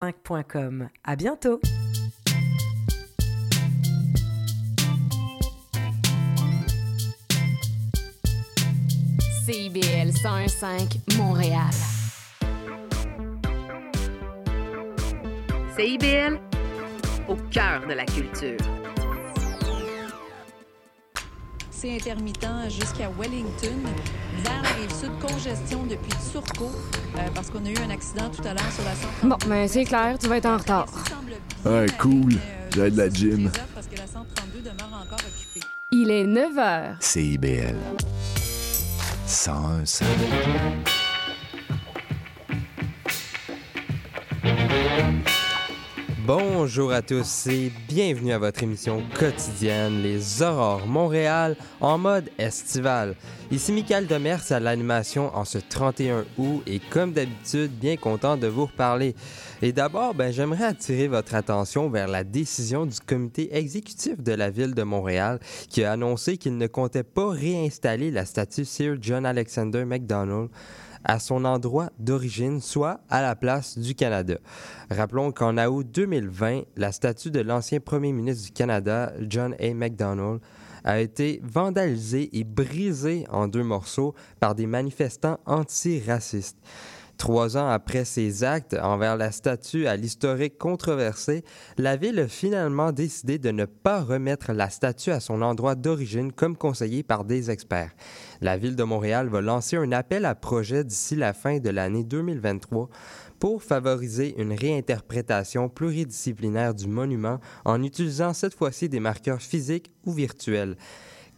5.com. À bientôt! CIBL 101.5 Montréal. CIBL, au cœur de la culture. C'est intermittent jusqu'à Wellington. Vers la rive sud, congestion depuis Turcot, euh, parce qu'on a eu un accident tout à l'heure sur la 132. Bon, mais c'est clair, tu vas être en retard. Ouais, cool. J'ai de la gym. Parce que la 132 demeure encore occupée. Il est 9 h. CIBL. 101 Bonjour à tous et bienvenue à votre émission quotidienne Les Aurores Montréal en mode estival. Ici Michael Demers à l'animation en ce 31 août et comme d'habitude, bien content de vous reparler. Et d'abord, ben, j'aimerais attirer votre attention vers la décision du comité exécutif de la ville de Montréal qui a annoncé qu'il ne comptait pas réinstaller la statue Sir John Alexander MacDonald à son endroit d'origine, soit à la place du Canada. Rappelons qu'en août 2020, la statue de l'ancien premier ministre du Canada, John A. MacDonald, a été vandalisée et brisée en deux morceaux par des manifestants antiracistes. Trois ans après ces actes envers la statue à l'historique controversé, la ville a finalement décidé de ne pas remettre la statue à son endroit d'origine comme conseillé par des experts. La ville de Montréal va lancer un appel à projet d'ici la fin de l'année 2023 pour favoriser une réinterprétation pluridisciplinaire du monument en utilisant cette fois-ci des marqueurs physiques ou virtuels.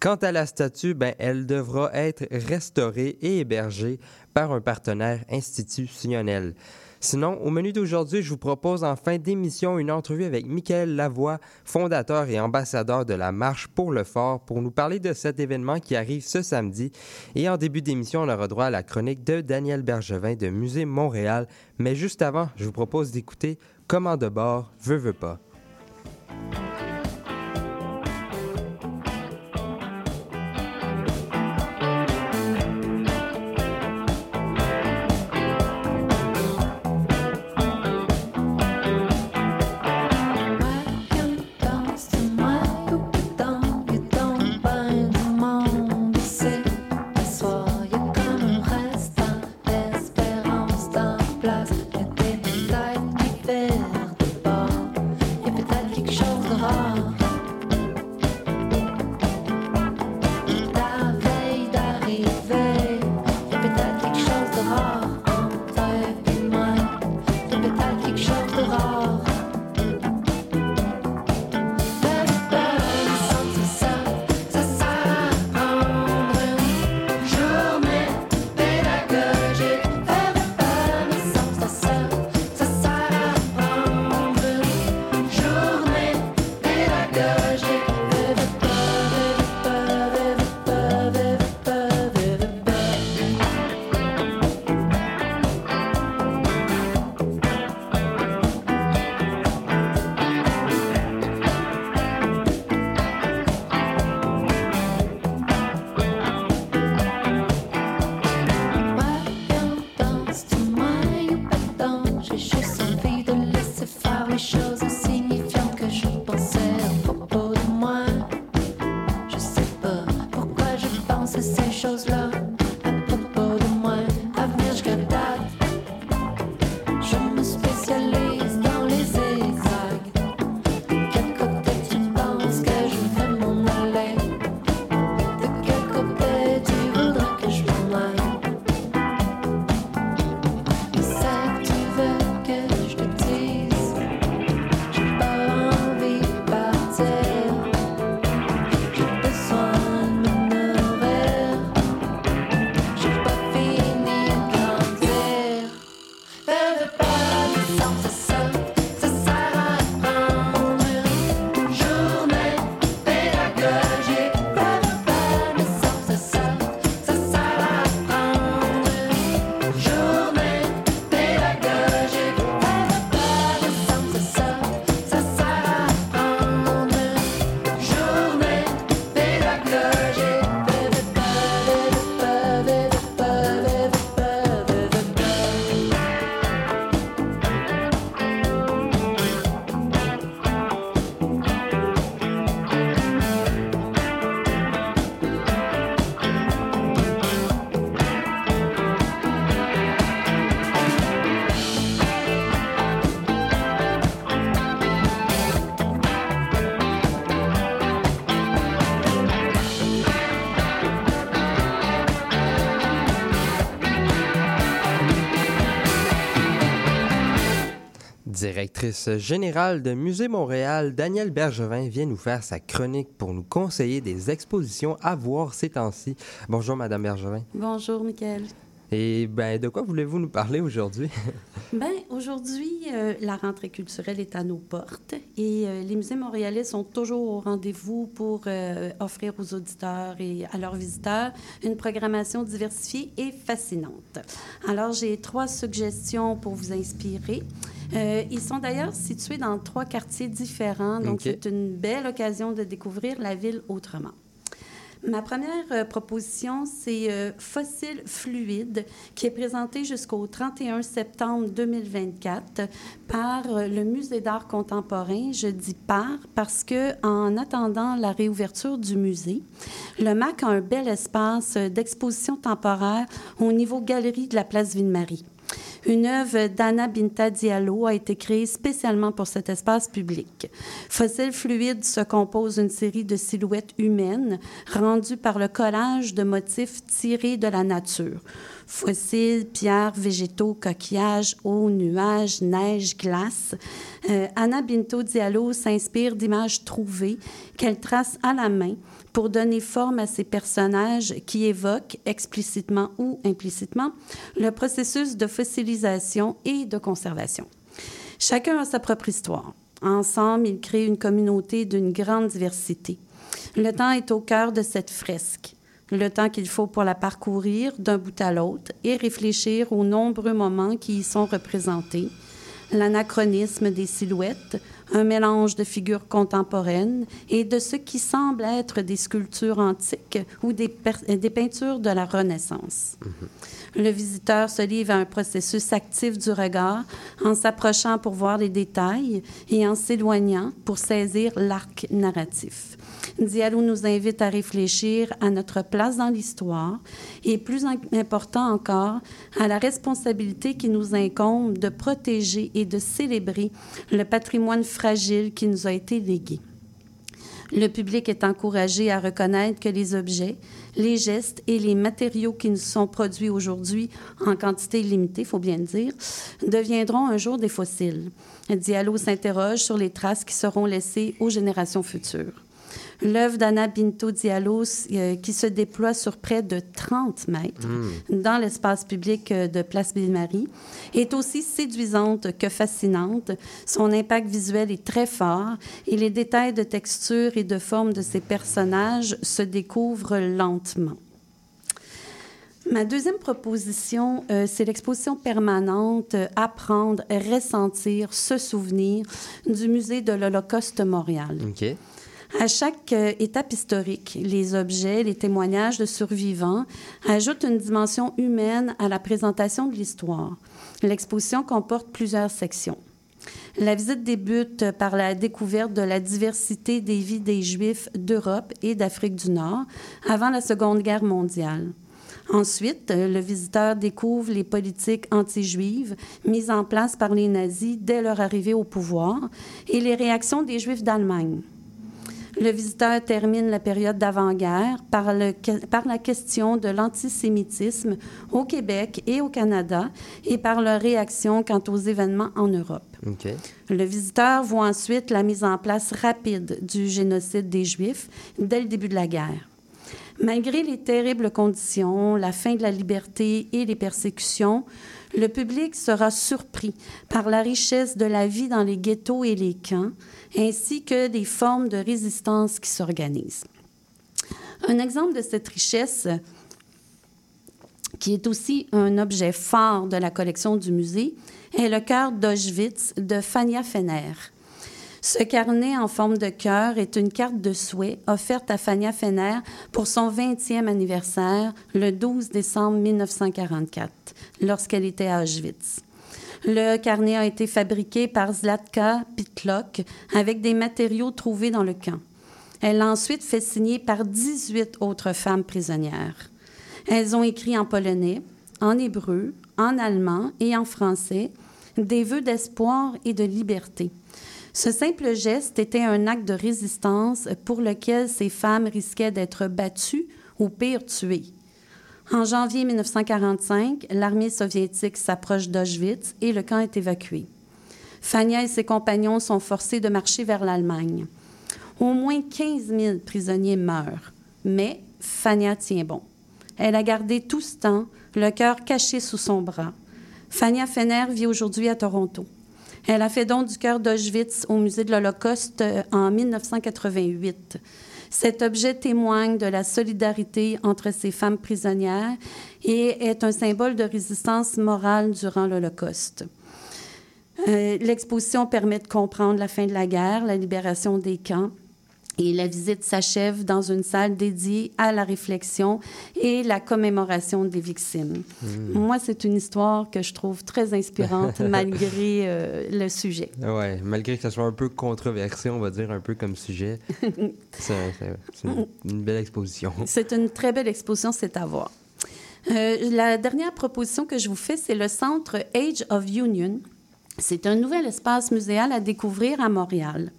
Quant à la statue, ben, elle devra être restaurée et hébergée par un partenaire institutionnel. Sinon, au menu d'aujourd'hui, je vous propose en fin d'émission une entrevue avec Michael Lavoie, fondateur et ambassadeur de la Marche pour le Fort, pour nous parler de cet événement qui arrive ce samedi. Et en début d'émission, on aura droit à la chronique de Daniel Bergevin de Musée Montréal. Mais juste avant, je vous propose d'écouter Comment de bord, veut, veut pas. Directrice générale de Musée Montréal, Danielle Bergevin vient nous faire sa chronique pour nous conseiller des expositions à voir ces temps-ci. Bonjour, Madame Bergevin. Bonjour, Michael. Et ben, de quoi voulez-vous nous parler aujourd'hui? ben, aujourd'hui, euh, la rentrée culturelle est à nos portes et euh, les musées montréalais sont toujours au rendez-vous pour euh, offrir aux auditeurs et à leurs visiteurs une programmation diversifiée et fascinante. Alors, j'ai trois suggestions pour vous inspirer. Ils sont d'ailleurs situés dans trois quartiers différents, donc c'est une belle occasion de découvrir la ville autrement. Ma première euh, proposition, c'est euh, Fossile fluide, qui est présenté jusqu'au 31 septembre 2024 par euh, le Musée d'art contemporain. Je dis par parce que, en attendant la réouverture du musée, le MAC a un bel espace d'exposition temporaire au niveau galerie de la place Ville-Marie. Une œuvre d'Anna Binta Diallo a été créée spécialement pour cet espace public. Fossile fluide se compose d'une série de silhouettes humaines rendues par le collage de motifs tirés de la nature. Fossiles, pierres, végétaux, coquillages, eau, nuages, neige, glace. Euh, Anna Binto Diallo s'inspire d'images trouvées qu'elle trace à la main pour donner forme à ces personnages qui évoquent, explicitement ou implicitement, le processus de fossilisation et de conservation. Chacun a sa propre histoire. Ensemble, ils créent une communauté d'une grande diversité. Le temps est au cœur de cette fresque. Le temps qu'il faut pour la parcourir d'un bout à l'autre et réfléchir aux nombreux moments qui y sont représentés, l'anachronisme des silhouettes, un mélange de figures contemporaines et de ce qui semble être des sculptures antiques ou des, des peintures de la Renaissance. Mm-hmm. Le visiteur se livre à un processus actif du regard en s'approchant pour voir les détails et en s'éloignant pour saisir l'arc narratif. Diallo nous invite à réfléchir à notre place dans l'histoire et, plus important encore, à la responsabilité qui nous incombe de protéger et de célébrer le patrimoine fragile qui nous a été légué. Le public est encouragé à reconnaître que les objets, les gestes et les matériaux qui nous sont produits aujourd'hui en quantité limitée, faut bien le dire, deviendront un jour des fossiles. Diallo s'interroge sur les traces qui seront laissées aux générations futures. L'œuvre d'Anna Binto Diallo, euh, qui se déploie sur près de 30 mètres hmm. dans l'espace public euh, de Place Ville-Marie, est aussi séduisante que fascinante. Son impact visuel est très fort et les détails de texture et de forme de ses personnages se découvrent lentement. Ma deuxième proposition, euh, c'est l'exposition permanente Apprendre, ressentir, se souvenir du Musée de l'Holocauste Montréal. À chaque euh, étape historique, les objets, les témoignages de survivants ajoutent une dimension humaine à la présentation de l'histoire. L'exposition comporte plusieurs sections. La visite débute par la découverte de la diversité des vies des Juifs d'Europe et d'Afrique du Nord avant la Seconde Guerre mondiale. Ensuite, le visiteur découvre les politiques anti-juives mises en place par les nazis dès leur arrivée au pouvoir et les réactions des Juifs d'Allemagne. Le visiteur termine la période d'avant-guerre par, la question de l'antisémitisme au Québec et au Canada et par leur réaction quant aux événements en Europe. Le visiteur voit ensuite la mise en place rapide du génocide des Juifs dès le début de la guerre. Malgré les terribles conditions, la fin de la liberté et les persécutions, le public sera surpris par la richesse de la vie dans les ghettos et les camps, ainsi que des formes de résistance qui s'organisent. Un exemple de cette richesse, qui est aussi un objet fort de la collection du musée, est le cœur d'Auschwitz de Fania Fenner. Ce carnet en forme de cœur est une carte de souhait offerte à Fania Fenner pour son 20e anniversaire le 12 décembre 1944, lorsqu'elle était à Auschwitz. Le carnet a été fabriqué par Zlatka Pitlok avec des matériaux trouvés dans le camp. Elle l'a ensuite fait signer par 18 autres femmes prisonnières. Elles ont écrit en polonais, en hébreu, en allemand et en français des vœux d'espoir et de liberté. Ce simple geste était un acte de résistance pour lequel ces femmes risquaient d'être battues ou pire tuées. En janvier 1945, l'armée soviétique s'approche d'Auschwitz et le camp est évacué. Fania et ses compagnons sont forcés de marcher vers l'Allemagne. Au moins 15 000 prisonniers meurent, mais Fania tient bon. Elle a gardé tout ce temps le cœur caché sous son bras. Fania Fenner vit aujourd'hui à Toronto. Elle a fait don du cœur d'Auschwitz au musée de l'Holocauste euh, en 1988. Cet objet témoigne de la solidarité entre ces femmes prisonnières et est un symbole de résistance morale durant l'Holocauste. Euh, L'exposition permet de comprendre la fin de la guerre, la libération des camps et la visite s'achève dans une salle dédiée à la réflexion et la commémoration des victimes. Hmm. Moi, c'est une histoire que je trouve très inspirante malgré euh, le sujet. Ouais, malgré que ça soit un peu controversé, on va dire, un peu comme sujet. c'est c'est- c'est une, une belle exposition. C'est une très belle exposition, c'est à voir. Euh, la dernière proposition que je vous fais, c'est le centre Age of Union. C'est un nouvel espace muséal à découvrir à Montréal.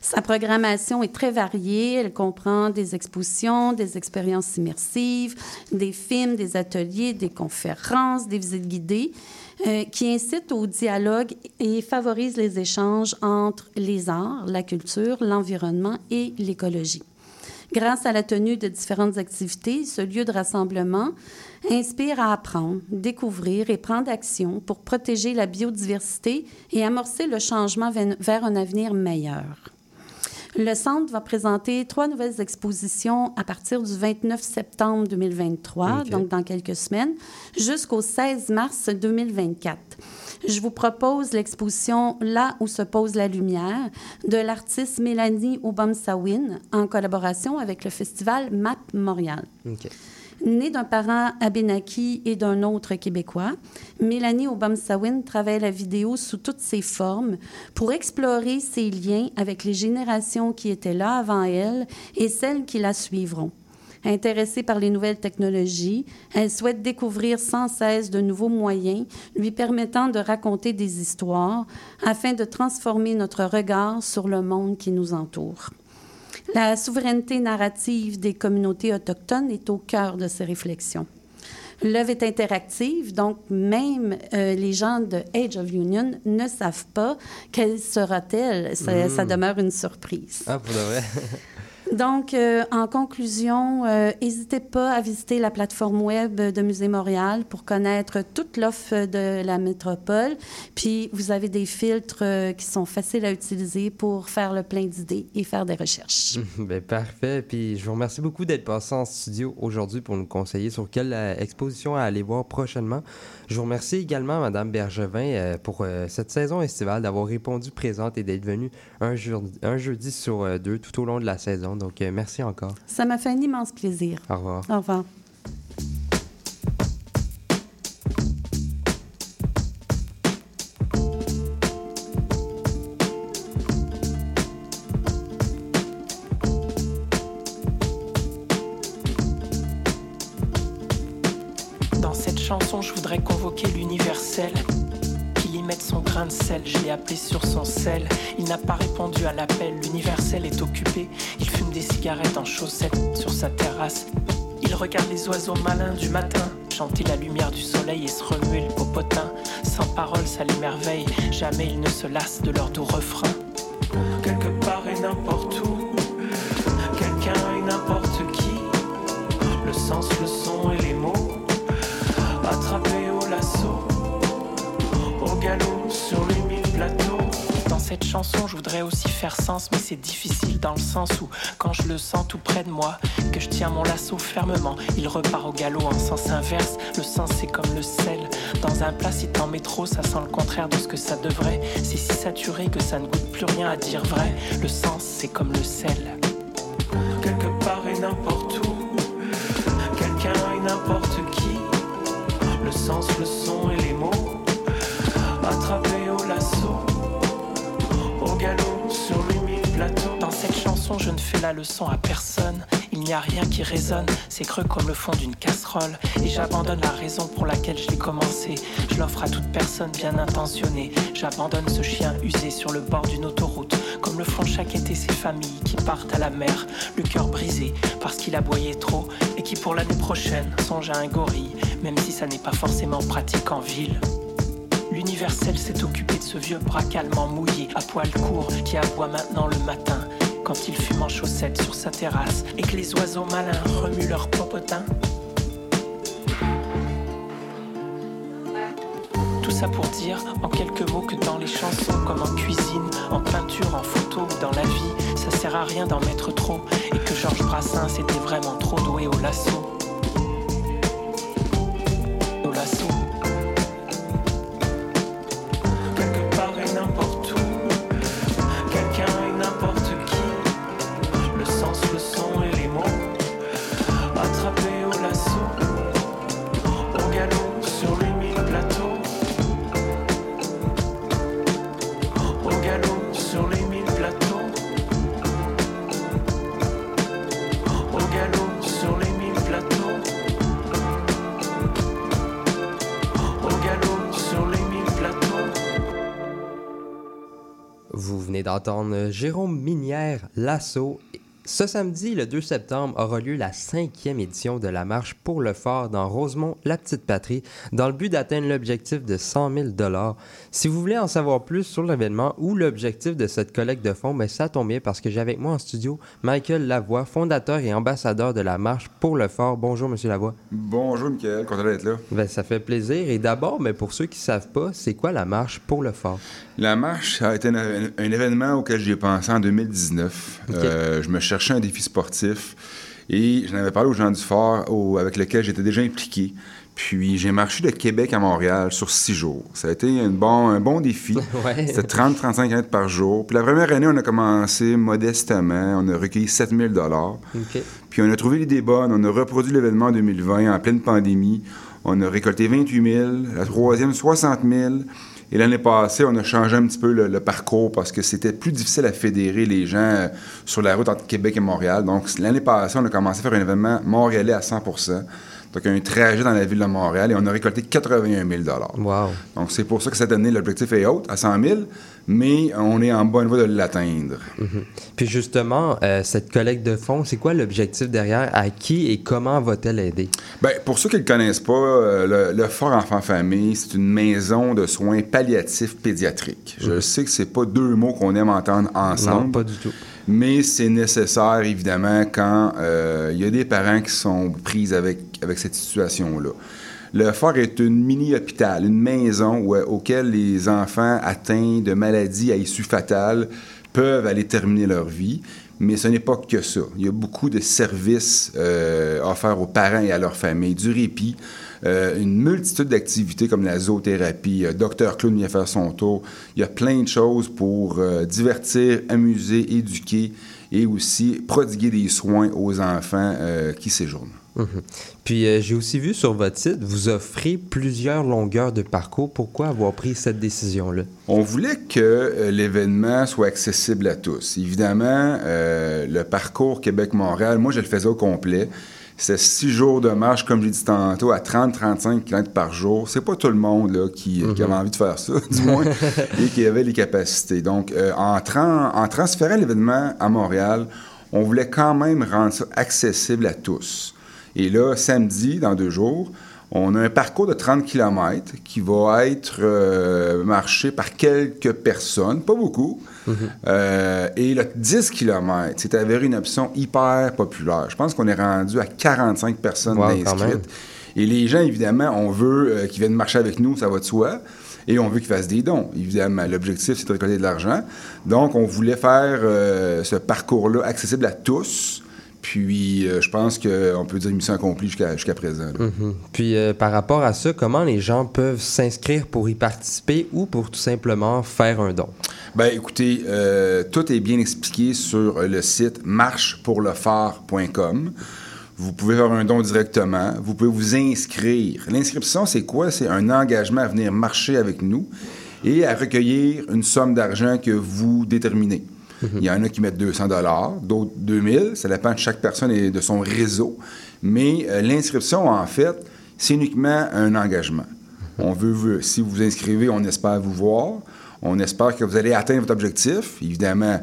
Sa programmation est très variée. Elle comprend des expositions, des expériences immersives, des films, des ateliers, des conférences, des visites guidées euh, qui incitent au dialogue et favorisent les échanges entre les arts, la culture, l'environnement et l'écologie. Grâce à la tenue de différentes activités, ce lieu de rassemblement inspire à apprendre, découvrir et prendre action pour protéger la biodiversité et amorcer le changement vers un avenir meilleur. Le centre va présenter trois nouvelles expositions à partir du 29 septembre 2023, Ok. donc dans quelques semaines, jusqu'au 16 mars 2024. Je vous propose l'exposition Là où se pose la lumière de l'artiste Mélanie Obamsawin en collaboration avec le festival MAP Montréal. Née d'un parent abénaki et d'un autre québécois, Mélanie Obamsawin travaille la vidéo sous toutes ses formes pour explorer ses liens avec les générations qui étaient là avant elle et celles qui la suivront. Intéressée par les nouvelles technologies, elle souhaite découvrir sans cesse de nouveaux moyens lui permettant de raconter des histoires afin de transformer notre regard sur le monde qui nous entoure. La souveraineté narrative des communautés autochtones est au cœur de ces réflexions. L'œuvre est interactive, donc même euh, les gens de Age of Union ne savent pas quelle sera-t-elle. Ça, ça demeure une surprise. Ah, pour de vrai? Donc, euh, en conclusion, euh, n'hésitez pas à visiter la plateforme web de Musée Montréal pour connaître toute l'offre de la métropole. Puis, vous avez des filtres euh, qui sont faciles à utiliser pour faire le plein d'idées et faire des recherches. ben, parfait. Puis je vous remercie beaucoup d'être passé en studio aujourd'hui pour nous conseiller sur quelle euh, exposition à aller voir prochainement. Je vous remercie également, Madame Bergevin, euh, pour cette saison estivale, d'avoir répondu présente et d'être venue un, jeudi sur deux tout au long de la saison. Donc, euh, merci encore. Ça m'a fait un immense plaisir. Au revoir. Au revoir. De sel, je l'ai appelé sur son sel. Il n'a pas répondu à l'appel, l'universel est occupé. Il fume des cigarettes en chaussettes sur sa terrasse. Il regarde les oiseaux malins du matin, chanter la lumière du soleil et se remuer le popotin. Sans parole, ça l'émerveille, jamais il ne se lasse de leur doux refrain. Quelque part et n'importe où, faire sens, mais c'est difficile dans le sens où, quand je le sens tout près de moi, que je tiens mon lasso fermement, il repart au galop en sens inverse. Le sens, c'est comme le sel. Dans un plat, si t'en mets trop, ça sent le contraire de ce que ça devrait. C'est si saturé que ça ne goûte plus rien à dire vrai. Le sens, c'est comme le sel. La leçon à personne. Il n'y a rien qui résonne, c'est creux comme le fond d'une casserole. Et j'abandonne la raison pour laquelle je l'ai commencé. Je l'offre à toute personne bien intentionnée. J'abandonne ce chien usé sur le bord d'une autoroute, comme le font chaque été ces familles qui partent à la mer, le cœur brisé parce qu'il aboyait trop, et qui pour l'année prochaine songent à un gorille, même si ça n'est pas forcément pratique en ville. L'universel s'est occupé de ce vieux bras calmement mouillé, à poil court, qui aboie maintenant le matin, quand il fume en chaussettes sur sa terrasse, et que les oiseaux malins remuent leurs popotins. Tout ça pour dire, en quelques mots, que dans les chansons, comme en cuisine, en peinture, en photo dans la vie, ça sert à rien d'en mettre trop, et que Georges Brassens était vraiment trop doué au lasso. D'entendre Jérôme Minière, L'Assaut. Ce samedi, le 2 septembre, aura lieu la cinquième édition de la marche pour le fort dans Rosemont, la petite patrie, dans le but d'atteindre l'objectif de 100 000 Si vous voulez en savoir plus sur l'événement ou l'objectif de cette collecte de fonds, ben ça tombe bien parce que j'ai avec moi en studio Michael Lavoie, fondateur et ambassadeur de la marche pour le fort. Bonjour, Monsieur Lavoie. Bonjour, Michael. Content d'être là. Ben, ça fait plaisir. Et d'abord, mais pour ceux qui ne savent pas, c'est quoi la marche pour le fort? La marche a été un, un événement auquel j'ai pensé en 2019. Ok. Euh, je me cherchais un défi sportif et j'en avais parlé aux gens du fort au- avec lesquels j'étais déjà impliqué. Puis j'ai marché de Québec à Montréal sur six jours. Ça a été une bon, un bon défi. Ouais. C'était 30-35 km par jour. Puis la première année, on a commencé modestement. On a recueilli 7000 OK. Puis on a trouvé l'idée bonne. On a reproduit l'événement en 2020 en pleine pandémie. On a récolté 28 000. La troisième, 60 000. Et l'année passée, on a changé un petit peu le, le parcours parce que c'était plus difficile à fédérer les gens euh, sur la route entre Québec et Montréal. Donc l'année passée, on a commencé à faire un événement montréalais à 100% Donc un trajet dans la ville de Montréal et on a récolté 81 000 Wow. Donc c'est pour ça que cette année, l'objectif est haut, à 100 000, mais on est en bonne voie de l'atteindre. Puis justement, euh, cette collecte de fonds, c'est quoi l'objectif derrière? À qui et comment va-t-elle aider? Bien, pour ceux qui ne le connaissent pas, euh, le, le Fort Enfant Famille, c'est une maison de soins palliatifs pédiatriques. Je sais que c'est pas deux mots qu'on aime entendre ensemble, Non, pas du tout. mais c'est nécessaire, évidemment, quand euh, il y a des parents qui sont pris avec, avec cette situation-là. Le Fort est une mini-hôpital, une maison où, auquel les enfants atteints de maladies à issue fatale peuvent aller terminer leur vie. Mais ce n'est pas que ça. Il y a beaucoup de services euh, offerts aux parents et à leurs familles, du répit, euh, une multitude d'activités comme la zoothérapie. Euh, Docteur Clown vient faire son tour. Il y a plein de choses pour euh, divertir, amuser, éduquer et aussi prodiguer des soins aux enfants euh, qui séjournent. Mhm. Puis euh, j'ai aussi vu sur votre site, vous offrez plusieurs longueurs de parcours. Pourquoi avoir pris cette décision-là? On voulait que euh, l'événement soit accessible à tous. Évidemment, euh, le parcours Québec-Montréal, moi, je le faisais au complet. C'est six jours de marche, comme j'ai dit tantôt, à 30-35 km par jour. C'est pas tout le monde là, qui, qui avait envie de faire ça, du moins, et qui avait les capacités. Donc, en, tran- en transférant l'événement à Montréal, on voulait quand même rendre ça accessible à tous. Et là, samedi, dans deux jours, on a un parcours de 30 km qui va être euh, marché par quelques personnes, pas beaucoup. Euh, et le 10 km, c'est avéré une option hyper populaire. Je pense qu'on est rendu à 45 personnes Wow, inscrites. Et les gens, évidemment, on veut euh, qu'ils viennent marcher avec nous, ça va de soi. Et on veut qu'ils fassent des dons. Évidemment, l'objectif, c'est de récolter de l'argent. Donc, on voulait faire ce parcours-là accessible à tous. Puis, euh, je pense qu'on peut dire mission accomplie jusqu'à présent. Mhm. Puis euh, par rapport à ça, comment les gens peuvent s'inscrire pour y participer ou pour tout simplement faire un don? Ben, écoutez, euh, tout est bien expliqué sur le site marchepourlefort.com. Vous pouvez faire un don directement. Vous pouvez vous inscrire. L'inscription, c'est quoi? C'est un engagement à venir marcher avec nous et à recueillir une somme d'argent que vous déterminez. Il y en a qui mettent 200 d'autres 2000. Ça dépend de chaque personne et de son réseau. Mais euh, l'inscription, en fait, c'est uniquement un engagement. On veut, si vous vous inscrivez, on espère vous voir. On espère que vous allez atteindre votre objectif. Évidemment,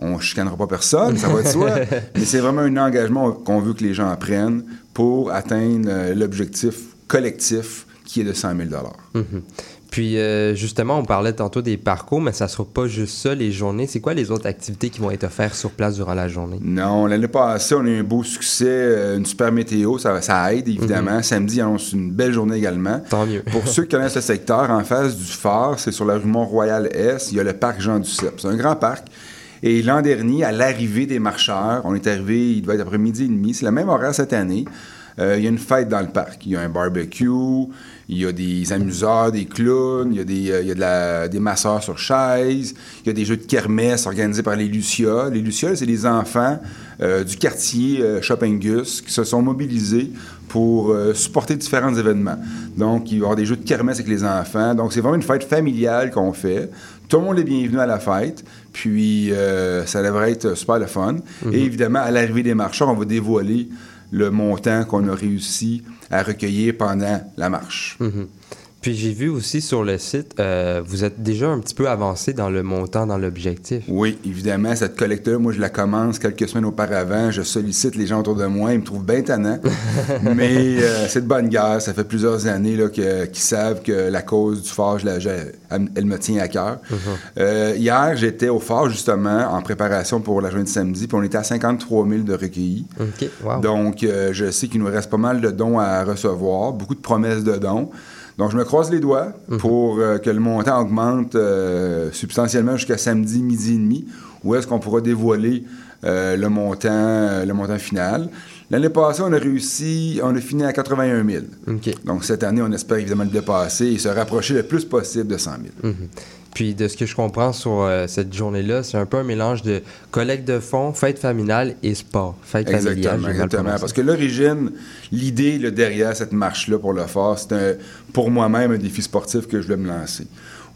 on ne chicanera pas personne, ça va de soi. Mais c'est vraiment un engagement qu'on veut que les gens prennent pour atteindre euh, l'objectif collectif qui est de 100 000 Mhm. Puis euh, justement, on parlait tantôt des parcours, mais ça sera pas juste ça, les journées. C'est quoi les autres activités qui vont être offertes sur place durant la journée? Non, l'année passée, on a eu un beau succès, euh, une super météo, ça, ça aide évidemment. Samedi, on annonce une belle journée également. Tant mieux. Pour ceux qui connaissent le secteur, en face du phare, c'est sur la rue Mont-Royal-Est, il y a le parc Jean-Duceppe. C'est un grand parc. Et l'an dernier, à l'arrivée des marcheurs, on est arrivé, il doit être après midi et demi, c'est la même horaire cette année. Euh, il y a une fête dans le parc. Il y a un barbecue, il y a des amuseurs, des clowns, il y a des, euh, il y a de la- des masseurs sur chaise, il y a des jeux de kermesse organisés par les Lucioles. Les Lucioles, c'est des enfants euh, du quartier euh, Chopingus qui se sont mobilisés pour euh, supporter différents événements. Donc, il va y avoir des jeux de kermesse avec les enfants. Donc, c'est vraiment une fête familiale qu'on fait. Tout le monde est bienvenu à la fête. Puis, ça devrait être super le fun. Et évidemment, à l'arrivée des marcheurs, on va dévoiler le montant qu'on a réussi à recueillir pendant la marche. Mhm. Puis j'ai vu aussi sur le site, euh, vous êtes déjà un petit peu avancé dans le montant, dans l'objectif. Oui, évidemment, cette collecte-là, moi, je la commence quelques semaines auparavant. Je sollicite les gens autour de moi. Ils me trouvent bien tannant. Mais euh, c'est de bonne guerre. Ça fait plusieurs années là, que- qu'ils savent que la cause du phare, je la- je- elle, me tient à cœur. Euh, hier, j'étais au phare, justement, en préparation pour la journée de samedi. Puis on était à 53 000 de recueillis. OK, wow. Donc, je sais qu'il nous reste pas mal de dons à recevoir, beaucoup de promesses de dons. Donc, je me croise les doigts pour euh, que le montant augmente euh, substantiellement jusqu'à samedi, midi et demi, où est-ce qu'on pourra dévoiler euh, le, montant, euh, le montant final. L'année passée, on a réussi, on a fini à 81 000. OK. Donc, cette année, on espère évidemment le dépasser et se rapprocher le plus possible de 100 000. Mhm. Puis de ce que je comprends sur euh, cette journée-là, c'est un peu un mélange de collecte de fonds, fête familiale et sport. Fête familiale, Exactement. Parce que l'origine, l'idée là, derrière cette marche-là pour le phare, c'est un- pour moi-même un défi sportif que je voulais me lancer.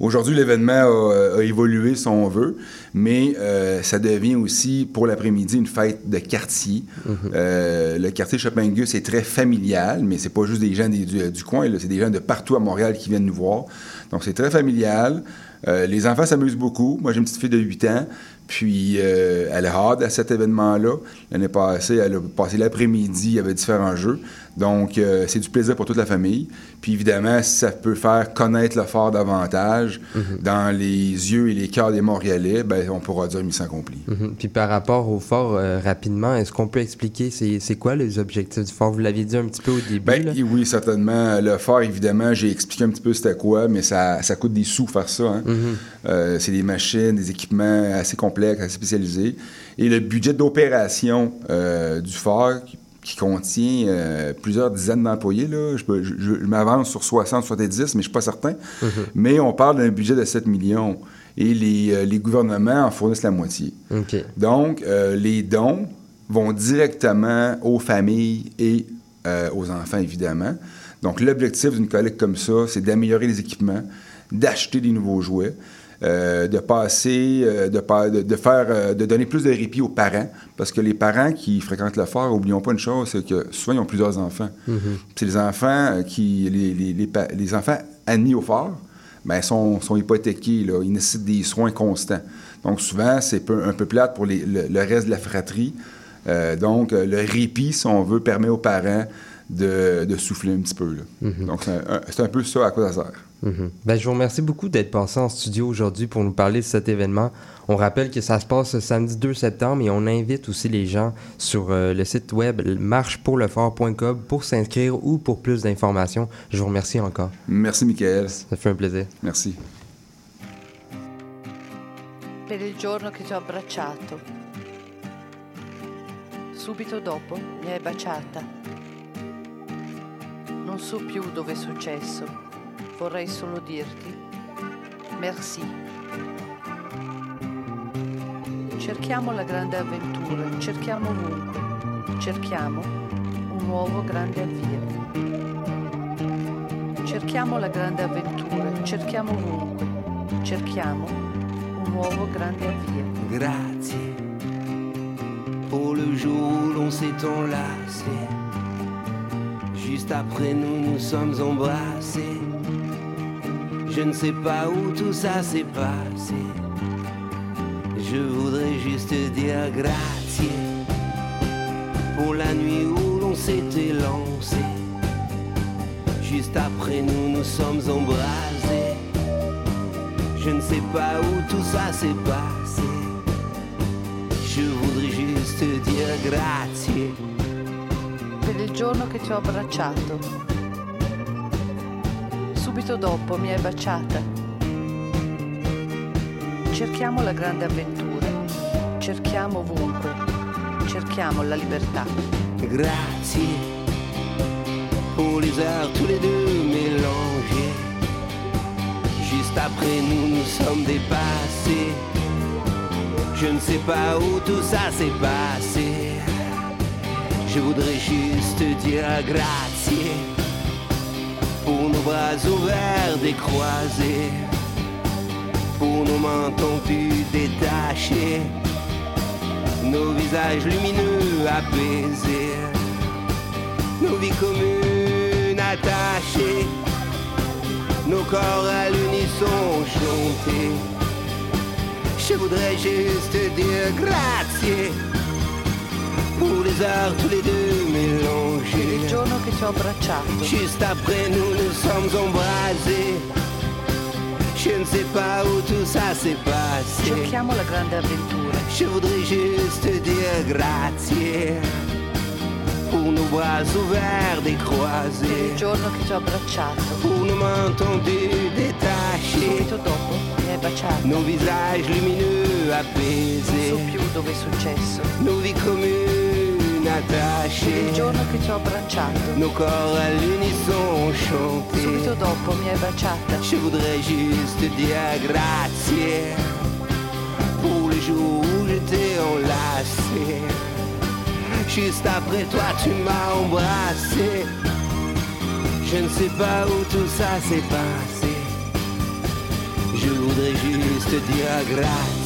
Aujourd'hui, l'événement a, a évolué, si on veut, mais euh, ça devient aussi, pour l'après-midi, une fête de quartier. Euh, le quartier Chopingus est très familial, mais c'est pas juste des gens des- du, du coin, c'est des gens de partout à Montréal qui viennent nous voir. Donc, c'est très familial. Euh, les enfants s'amusent beaucoup. Moi, j'ai une petite fille de 8 ans, puis euh, elle a hâte à cet événement-là. L'année passée, elle a passé l'après-midi, il y avait différents jeux. Donc, euh, c'est du plaisir pour toute la famille. Puis évidemment, si ça peut faire connaître le fort davantage dans les yeux et les cœurs des Montréalais, ben, on pourra dire mission accomplie. Mhm. Puis par rapport au fort, euh, rapidement, est-ce qu'on peut expliquer c'est c'est quoi les objectifs du fort? Vous l'aviez dit un petit peu au début. Ben, là. oui, certainement. Le phare, évidemment, j'ai expliqué un petit peu c'était quoi, mais ça, ça coûte des sous faire ça. hein. Mhm. Euh, c'est des machines, des équipements assez complexes, assez spécialisés. Et le budget d'opération du qui, qui contient euh, plusieurs dizaines d'employés, là, je, je- je- je m'avance sur 60, 70, mais je ne suis pas certain. Mais on parle d'un budget de 7 millions. Et les, euh, les gouvernements en fournissent la moitié. Donc, euh, les dons vont directement aux familles et aux enfants, évidemment. Donc, l'objectif d'une collecte comme ça, c'est d'améliorer les équipements, d'acheter des nouveaux jouets, euh, de passer, euh, de, pa- de, de faire, euh, de donner plus de répit aux parents, parce que les parents qui fréquentent le fort, oublions pas une chose, c'est que souvent ils ont plusieurs enfants. C'est les enfants qui, les, les, les enfants admis au fort, ben, sont, sont hypothéqués, là. ils nécessitent des soins constants. Donc souvent, c'est un peu plate pour le, le reste de la fratrie. Donc, le répit, si on veut, permet aux parents de, de souffler un petit peu. là. Donc, c'est un, un- c'est un peu ça à quoi ça sert. Mhm. Ben, je vous remercie beaucoup d'être passé en studio aujourd'hui pour nous parler de cet événement. On rappelle que ça se passe ce samedi 2 septembre et on invite aussi les gens sur euh, le site web marchepourlefort.com pour s'inscrire ou pour plus d'informations. Je vous remercie encore. Merci, Michael. Ça fait un plaisir. Merci. per il giorno che ti ho abbracciato. Subito dopo mi hai baciata. Non so più dove è successo, vorrei solo dirti merci. Cerchiamo la grande avventura, cerchiamo ovunque, cerchiamo un nuovo grande avvio. Cerchiamo la grande avventura, cerchiamo ovunque, cerchiamo un nuovo grande avvio. Grazie pour le jour où l'on s'est enlacé. Juste après nous, nous sommes embrassés. Je ne sais pas où tout ça s'est passé. Je voudrais juste te dire grazie pour la nuit où l'on s'était lancé. Juste après nous, nous sommes embrasés. Je ne sais pas où tout ça s'est passé. Je voudrais juste dire grazie. Per il giorno che ti ho abbracciato. Subito dopo mi hai baciata. Cerchiamo la grande avventura. Cerchiamo ovunque. Cerchiamo la libertà. Grazie pour les heures tous les deux mélangés. Juste après nous, nous sommes dépassés. Je ne sais pas où tout ça s'est passé. Je voudrais juste dire grazie pour nos bras ouverts décroisés, pour nos mains tendues détachées, nos visages lumineux apaisés, nos vies communes attachées, nos corps à l'unisson chantés. Je voudrais juste dire grazie pour les heures tous les deux mélangés. il giorno che ti ho abbracciato. Juste après nous, nous sommes embrasés. Je ne sais pas où tout ça s'est passé. Cerchiamo la grande avventura. Je voudrais juste dire grazie pour nos bras ouverts Per il décroisés, giorno che ti ho abbracciato. pour nos mains tendues détachées, Subito dopo mi hai baciato. nos visages lumineux Non so apaisés, più dove è successo. nos vies communes Per il attachées, giorno che ti ho abbracciato. nos corps à l'unisson chantés. Subito dopo mi hai baciata. Je voudrais juste dire grazie pour le jour où je t'ai enlacé. Juste après toi, tu m'as embrassé. Je ne sais pas où tout ça s'est passé. Je voudrais juste dire grazie.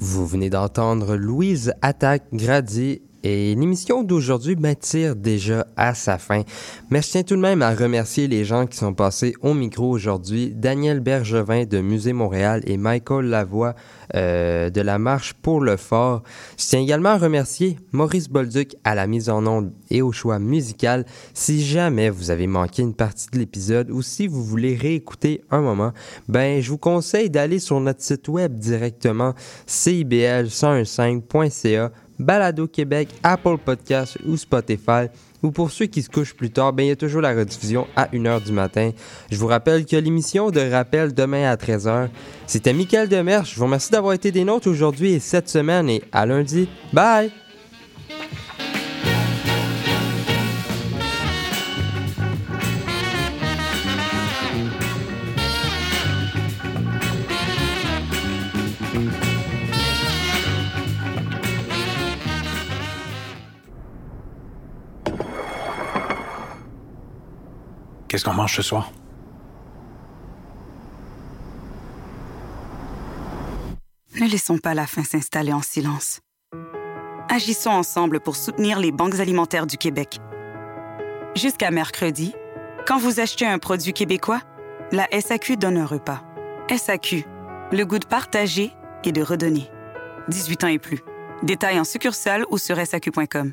Vous venez d'entendre Louise Attaque Grady et l'émission d'aujourd'hui ben, tire déjà à sa fin. Mais je tiens tout de même à remercier les gens qui sont passés au micro aujourd'hui. Daniel Bergevin de Musée Montréal et Michael Lavoie euh, de la Marche pour le Fort. Je tiens également à remercier Maurice Bolduc à la mise en onde et au choix musical. Si jamais vous avez manqué une partie de l'épisode ou si vous voulez réécouter un moment, ben je vous conseille d'aller sur notre site web directement cibl1015.ca Balado Québec, Apple Podcast ou Spotify. Ou pour ceux qui se couchent plus tard, ben il y a toujours la rediffusion à 1h du matin. Je vous rappelle que l'émission de rappel demain à 13h. C'était Mickaël Demers. Je vous remercie d'avoir été des nôtres aujourd'hui et cette semaine et à lundi. Bye! Qu'est-ce qu'on mange ce soir? Ne laissons pas la faim s'installer en silence. Agissons ensemble pour soutenir les banques alimentaires du Québec. Jusqu'à mercredi, quand vous achetez un produit québécois, la SAQ donne un repas. SAQ, le goût de partager et de redonner. 18 ans et plus. Détails en succursale ou sur SAQ.com.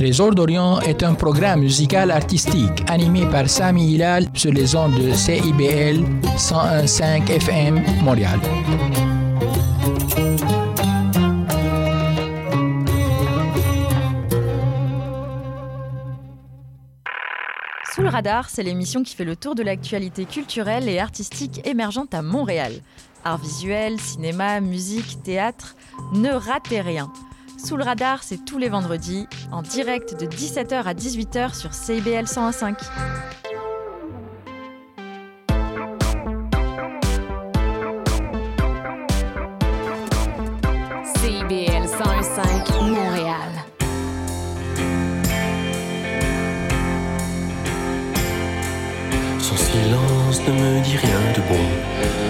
Trésor d'Orient est un programme musical artistique animé par Sami Hilal sur les ondes de CIBL 101.5 FM Montréal. Sous le radar, c'est l'émission qui fait le tour de l'actualité culturelle et artistique émergente à Montréal. Art visuel, cinéma, musique, théâtre, ne ratez rien. Sous le radar, c'est tous les vendredis, en direct de 17h à 18h sur CIBL 101.5. CIBL 101.5 Montréal. Son silence ne me dit rien de bon.